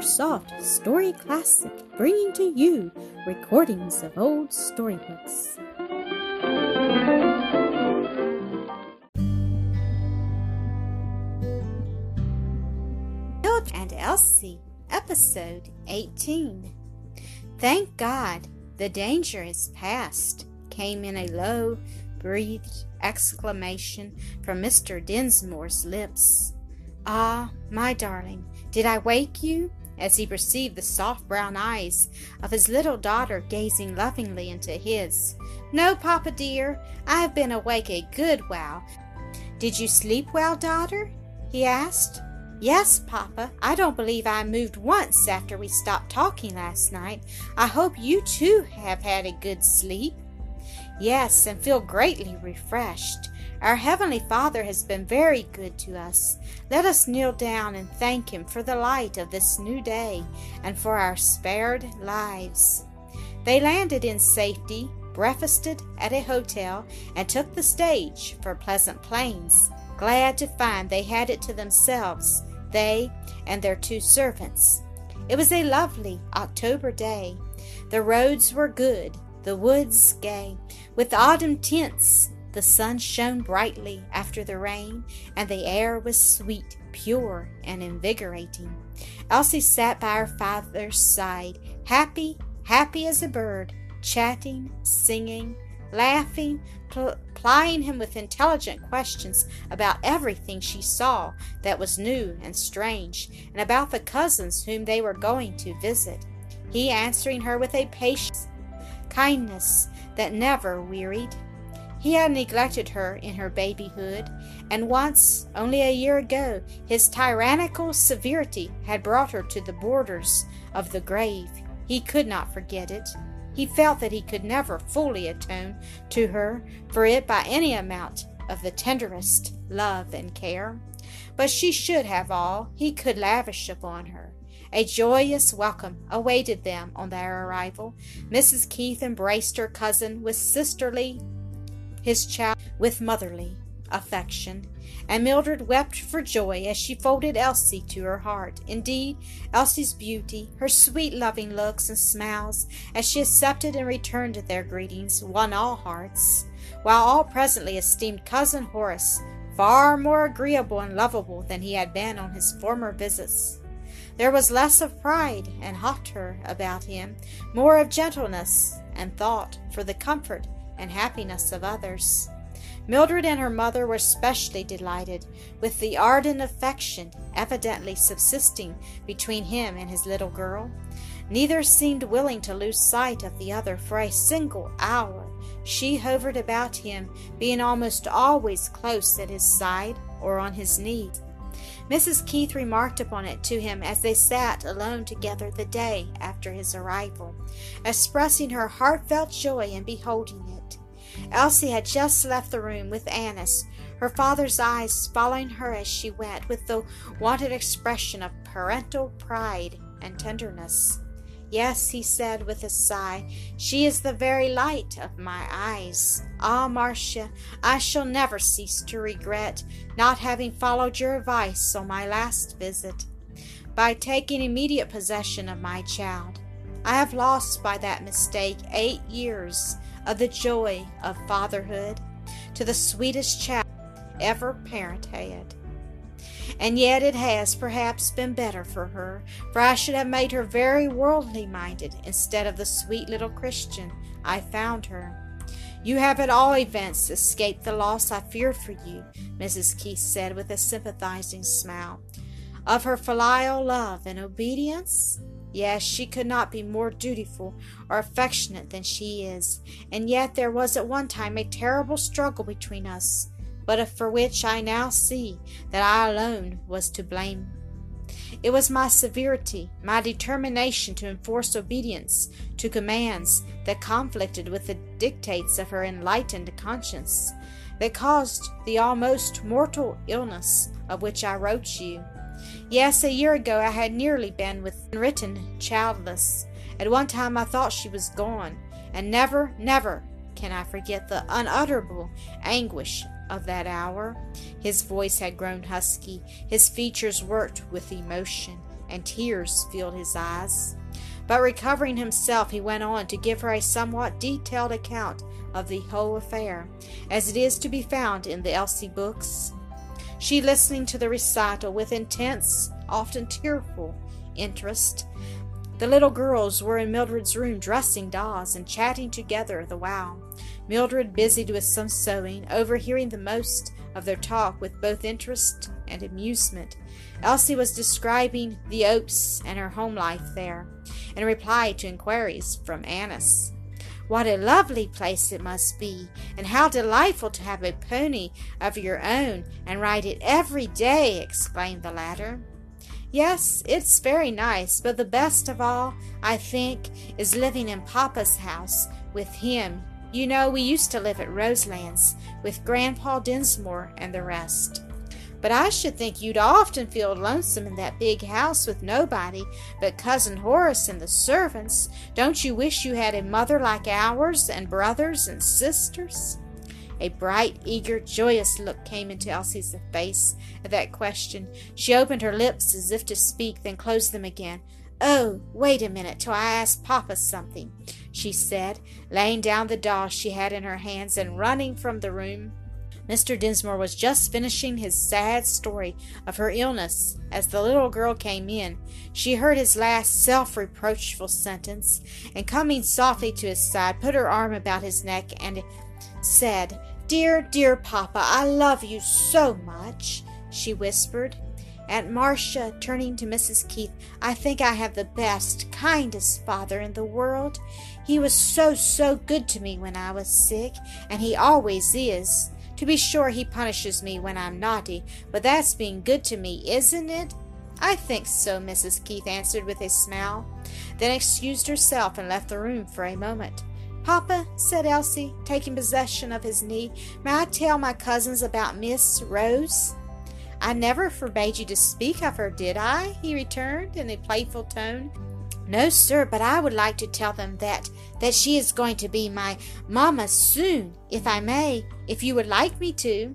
Soft Story Classic, bringing to you recordings of old storybooks. Bill and Elsie, Episode 18. Thank God, the danger is past, came in a low, breathed exclamation from Mr. Dinsmore's lips. Ah, my darling, did I wake you? As he perceived the soft brown eyes of his little daughter gazing lovingly into his. No, papa dear, I have been awake a good while. Did you sleep well, daughter? he asked. Yes, Papa. I don't believe I moved once after we stopped talking last night. I hope you too have had a good sleep. Yes, and feel greatly refreshed. Our Heavenly Father has been very good to us. Let us kneel down and thank Him for the light of this new day and for our spared lives. They landed in safety, breakfasted at a hotel, and took the stage for Pleasant Plains, glad to find they had it to themselves, they and their two servants. It was a lovely October day. The roads were good, the woods gay, with autumn tints the sun shone brightly after the rain, and the air was sweet, pure, and invigorating. Elsie sat by her father's side, happy, happy as a bird, chatting, singing, laughing, pl- plying him with intelligent questions about everything she saw that was new and strange, and about the cousins whom they were going to visit. He answering her with a patience, kindness that never wearied. He had neglected her in her babyhood, and once, only a year ago, his tyrannical severity had brought her to the borders of the grave. He could not forget it. He felt that he could never fully atone to her for it by any amount of the tenderest love and care. But she should have all he could lavish upon her. A joyous welcome awaited them on their arrival. Mrs. Keith embraced her cousin with sisterly his child with motherly affection, and Mildred wept for joy as she folded Elsie to her heart. Indeed, Elsie's beauty, her sweet loving looks and smiles, as she accepted and returned their greetings, won all hearts, while all presently esteemed cousin Horace far more agreeable and lovable than he had been on his former visits. There was less of pride and hauteur about him, more of gentleness and thought for the comfort and happiness of others. Mildred and her mother were specially delighted with the ardent affection evidently subsisting between him and his little girl. Neither seemed willing to lose sight of the other for a single hour. She hovered about him, being almost always close at his side or on his knee. Mrs. Keith remarked upon it to him as they sat alone together the day after his arrival, expressing her heartfelt joy in beholding it. Elsie had just left the room with Annis, her father's eyes following her as she went with the wonted expression of parental pride and tenderness. Yes, he said with a sigh, she is the very light of my eyes. Ah, Marcia, I shall never cease to regret not having followed your advice on my last visit. By taking immediate possession of my child, I have lost by that mistake eight years of the joy of fatherhood to the sweetest child ever parent had. And yet it has perhaps been better for her, for I should have made her very worldly minded instead of the sweet little Christian I found her. You have at all events escaped the loss I feared for you, Mrs. Keith said with a sympathizing smile. Of her filial love and obedience? Yes, she could not be more dutiful or affectionate than she is, and yet there was at one time a terrible struggle between us but for which I now see that I alone was to blame. It was my severity, my determination to enforce obedience to commands that conflicted with the dictates of her enlightened conscience, that caused the almost mortal illness of which I wrote you. Yes, a year ago I had nearly been written childless. At one time I thought she was gone, and never, never can I forget the unutterable anguish of that hour. His voice had grown husky, his features worked with emotion, and tears filled his eyes. But recovering himself, he went on to give her a somewhat detailed account of the whole affair, as it is to be found in the Elsie books. She listening to the recital with intense, often tearful, interest. The little girls were in Mildred's room dressing dolls and chatting together the while. Mildred busied with some sewing, overhearing the most of their talk with both interest and amusement. Elsie was describing the Oaks and her home life there, in reply to inquiries from Annis. What a lovely place it must be, and how delightful to have a pony of your own and ride it every day, exclaimed the latter. Yes, it's very nice, but the best of all, I think, is living in Papa's house with him. You know, we used to live at Roselands with Grandpa Dinsmore and the rest. But I should think you'd often feel lonesome in that big house with nobody but Cousin Horace and the servants. Don't you wish you had a mother like ours, and brothers and sisters? A bright, eager, joyous look came into Elsie's face at that question. She opened her lips as if to speak, then closed them again. Oh, wait a minute till I ask Papa something, she said, laying down the doll she had in her hands and running from the room. Mr. Dinsmore was just finishing his sad story of her illness as the little girl came in. She heard his last self reproachful sentence, and coming softly to his side, put her arm about his neck and said, Dear, dear papa, I love you so much, she whispered. Aunt Marcia, turning to Mrs. Keith, I think I have the best, kindest father in the world. He was so, so good to me when I was sick, and he always is. To be sure, he punishes me when I'm naughty, but that's being good to me, isn't it? I think so, Mrs. Keith answered with a smile, then excused herself and left the room for a moment. Papa, said Elsie, taking possession of his knee, may I tell my cousins about Miss Rose? I never forbade you to speak of her, did I? he returned in a playful tone. No, sir, but I would like to tell them that that she is going to be my mamma soon, if I may, if you would like me to.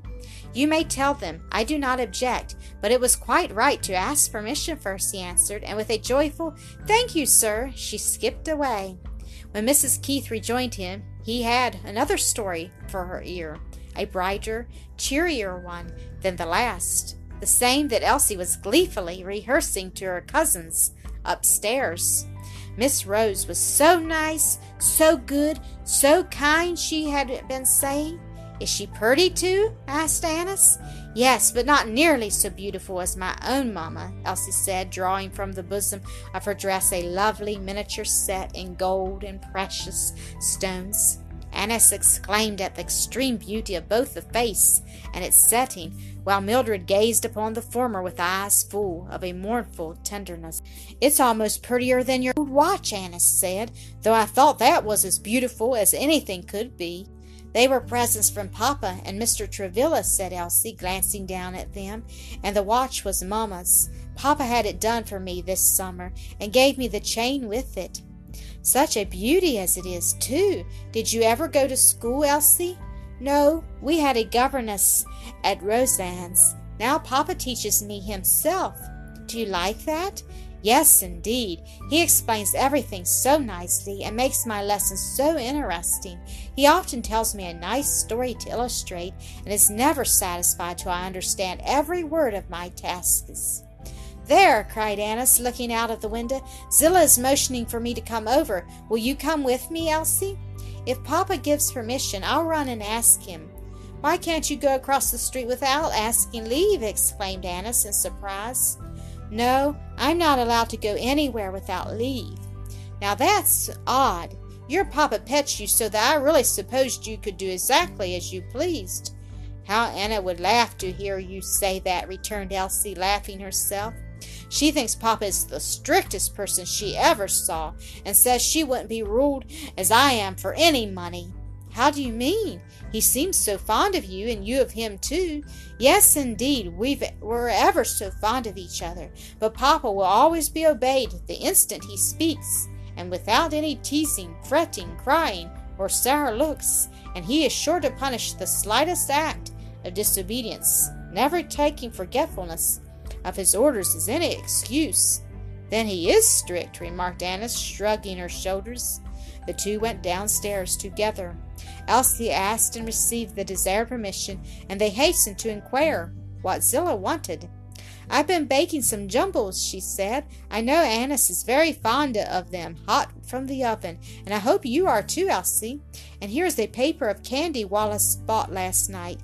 You may tell them. I do not object, but it was quite right to ask permission first, he answered, and with a joyful Thank you, sir, she skipped away. When Mrs. Keith rejoined him, he had another story for her ear, a brighter, cheerier one than the last, the same that Elsie was gleefully rehearsing to her cousins upstairs. Miss Rose was so nice, so good, so kind, she had been saying. Is she pretty too? asked Annis. Yes, but not nearly so beautiful as my own mamma, Elsie said, drawing from the bosom of her dress a lovely miniature set in gold and precious stones. Annis exclaimed at the extreme beauty of both the face and its setting, while Mildred gazed upon the former with eyes full of a mournful tenderness. It's almost prettier than your watch, Annis said, though I thought that was as beautiful as anything could be. They were presents from Papa and Mr. Travilla, said Elsie, glancing down at them, and the watch was Mamma's. Papa had it done for me this summer, and gave me the chain with it. Such a beauty as it is, too. Did you ever go to school, Elsie? No, we had a governess at Roselands. Now Papa teaches me himself. Do you like that? Yes, indeed. He explains everything so nicely and makes my lessons so interesting. He often tells me a nice story to illustrate and is never satisfied till I understand every word of my tasks. There, cried Annis, looking out of the window. Zillah is motioning for me to come over. Will you come with me, Elsie? If Papa gives permission, I'll run and ask him. Why can't you go across the street without asking leave? exclaimed Annis in surprise. No, I'm not allowed to go anywhere without leave. Now that's odd. Your papa pets you so that I really supposed you could do exactly as you pleased. How Enna would laugh to hear you say that, returned Elsie, laughing herself. She thinks Papa is the strictest person she ever saw, and says she wouldn't be ruled as I am for any money. How do you mean? He seems so fond of you, and you of him too. Yes, indeed, we've, we're ever so fond of each other, but Papa will always be obeyed the instant he speaks, and without any teasing, fretting, crying, or sour looks, and he is sure to punish the slightest act of disobedience, never taking forgetfulness of his orders as any excuse. Then he is strict, remarked Annis, shrugging her shoulders. The two went downstairs together. Elsie asked and received the desired permission, and they hastened to inquire what Zillah wanted. I've been baking some jumbles, she said. I know Annis is very fond of them, hot from the oven, and I hope you are too, Elsie. And here is a paper of candy Wallace bought last night.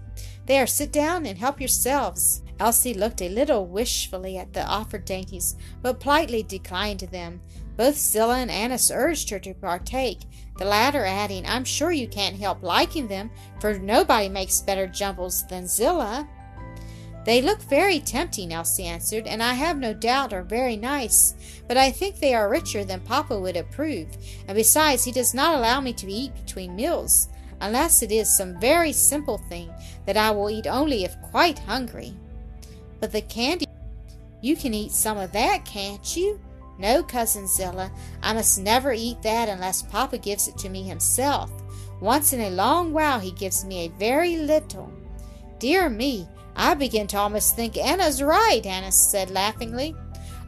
There, sit down and help yourselves. Elsie looked a little wishfully at the offered dainties, but politely declined them. Both Zillah and Annis urged her to partake, the latter adding, I'm sure you can't help liking them, for nobody makes better jumbles than Zillah. They look very tempting, Elsie answered, and I have no doubt are very nice, but I think they are richer than Papa would approve, and besides, he does not allow me to eat between meals, unless it is some very simple thing that I will eat only if quite hungry. But the candy, you can eat some of that, can't you? No, Cousin Zillah, I must never eat that unless Papa gives it to me himself. Once in a long while he gives me a very little. Dear me, I begin to almost think Enna's right, Annis said laughingly.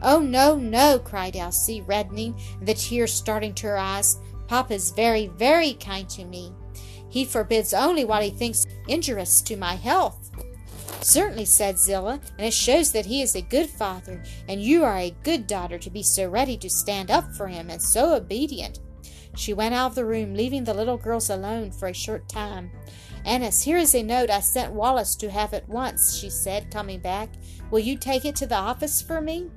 Oh, no, no, cried Elsie, reddening, and the tears starting to her eyes. Papa is very, very kind to me. He forbids only what he thinks injurious to my health. Certainly, said Zillah, and it shows that he is a good father, and you are a good daughter to be so ready to stand up for him and so obedient. She went out of the room, leaving the little girls alone for a short time. Annis, here is a note I sent Wallace to have at once, she said, coming back. Will you take it to the office for me?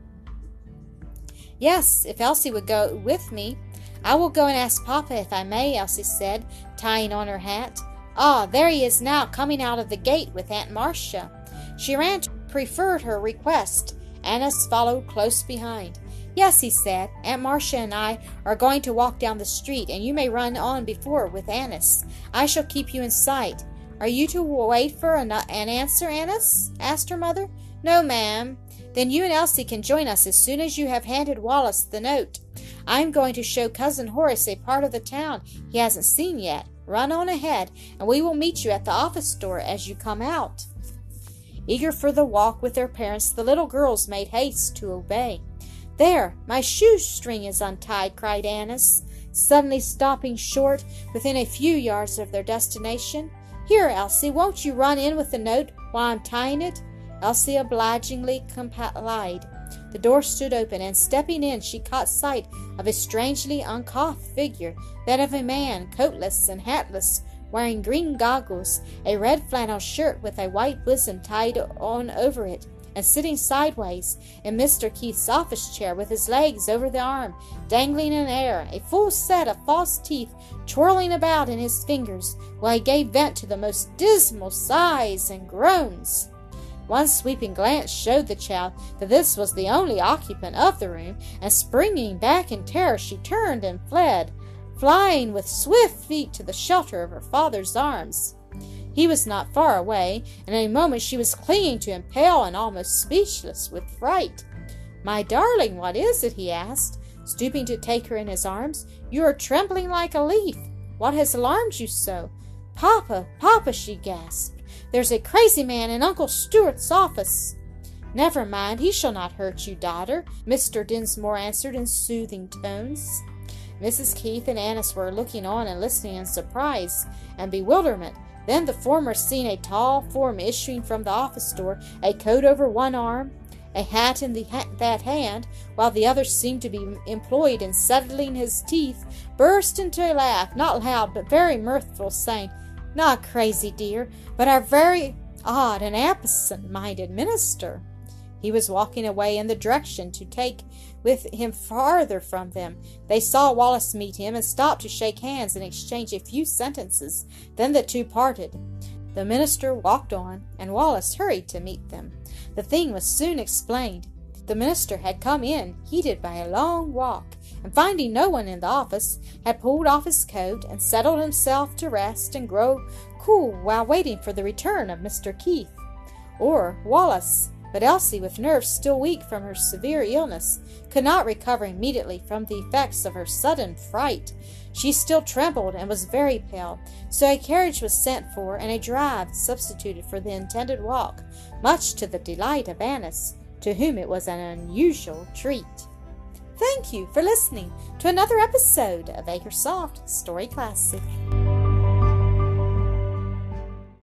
Yes, if Elsie would go with me. I will go and ask Papa if I may, Elsie said, tying on her hat. Ah, there he is now, coming out of the gate with Aunt Marcia. She ran to preferred her request. Annis followed close behind. Yes, he said, Aunt Marcia and I are going to walk down the street, and you may run on before with Annis. I shall keep you in sight. Are you to wait for an, an answer, Annis? asked her mother. No, ma'am. Then you and Elsie can join us as soon as you have handed Wallace the note. I am going to show Cousin Horace a part of the town he hasn't seen yet. Run on ahead, and we will meet you at the office door as you come out. Eager for the walk with their parents, the little girls made haste to obey. There, my shoestring is untied, cried Annis, suddenly stopping short within a few yards of their destination. Here, Elsie, won't you run in with the note while I'm tying it? Elsie obligingly complied. The door stood open, and stepping in, she caught sight of a strangely uncouth figure, that of a man, coatless and hatless, wearing green goggles, a red flannel shirt with a white bosom tied on over it, and sitting sideways in Mr. Keith's office chair with his legs over the arm, dangling in air, a full set of false teeth twirling about in his fingers, while he gave vent to the most dismal sighs and groans. One sweeping glance showed the child that this was the only occupant of the room, and springing back in terror, she turned and fled, flying with swift feet to the shelter of her father's arms. He was not far away, and in a moment she was clinging to him, pale and almost speechless with fright. My darling, what is it? he asked, stooping to take her in his arms. You are trembling like a leaf. What has alarmed you so? Papa, Papa, she gasped. There's a crazy man in Uncle Stewart's office. Never mind, he shall not hurt you, daughter, Mr. Dinsmore answered in soothing tones. Mrs. Keith and Annis were looking on and listening in surprise and bewilderment then the former seen a tall form issuing from the office door, a coat over one arm, a hat in ha- that hand, while the other seemed to be employed in settling his teeth, burst into a laugh, not loud but very mirthful, saying, Not crazy, dear, but our very odd and absent minded minister. He was walking away in the direction to take with him farther from them. They saw Wallace meet him and stopped to shake hands and exchange a few sentences. Then the two parted. The minister walked on, and Wallace hurried to meet them. The thing was soon explained. The minister had come in, heated by a long walk, and finding no one in the office, had pulled off his coat and settled himself to rest and grow cool while waiting for the return of Mr. Keith. Or Wallace, but Elsie, with nerves still weak from her severe illness, could not recover immediately from the effects of her sudden fright. She still trembled and was very pale, so a carriage was sent for and a drive substituted for the intended walk, much to the delight of Annis, to whom it was an unusual treat. Thank you for listening to another episode of Acresoft Story Classic.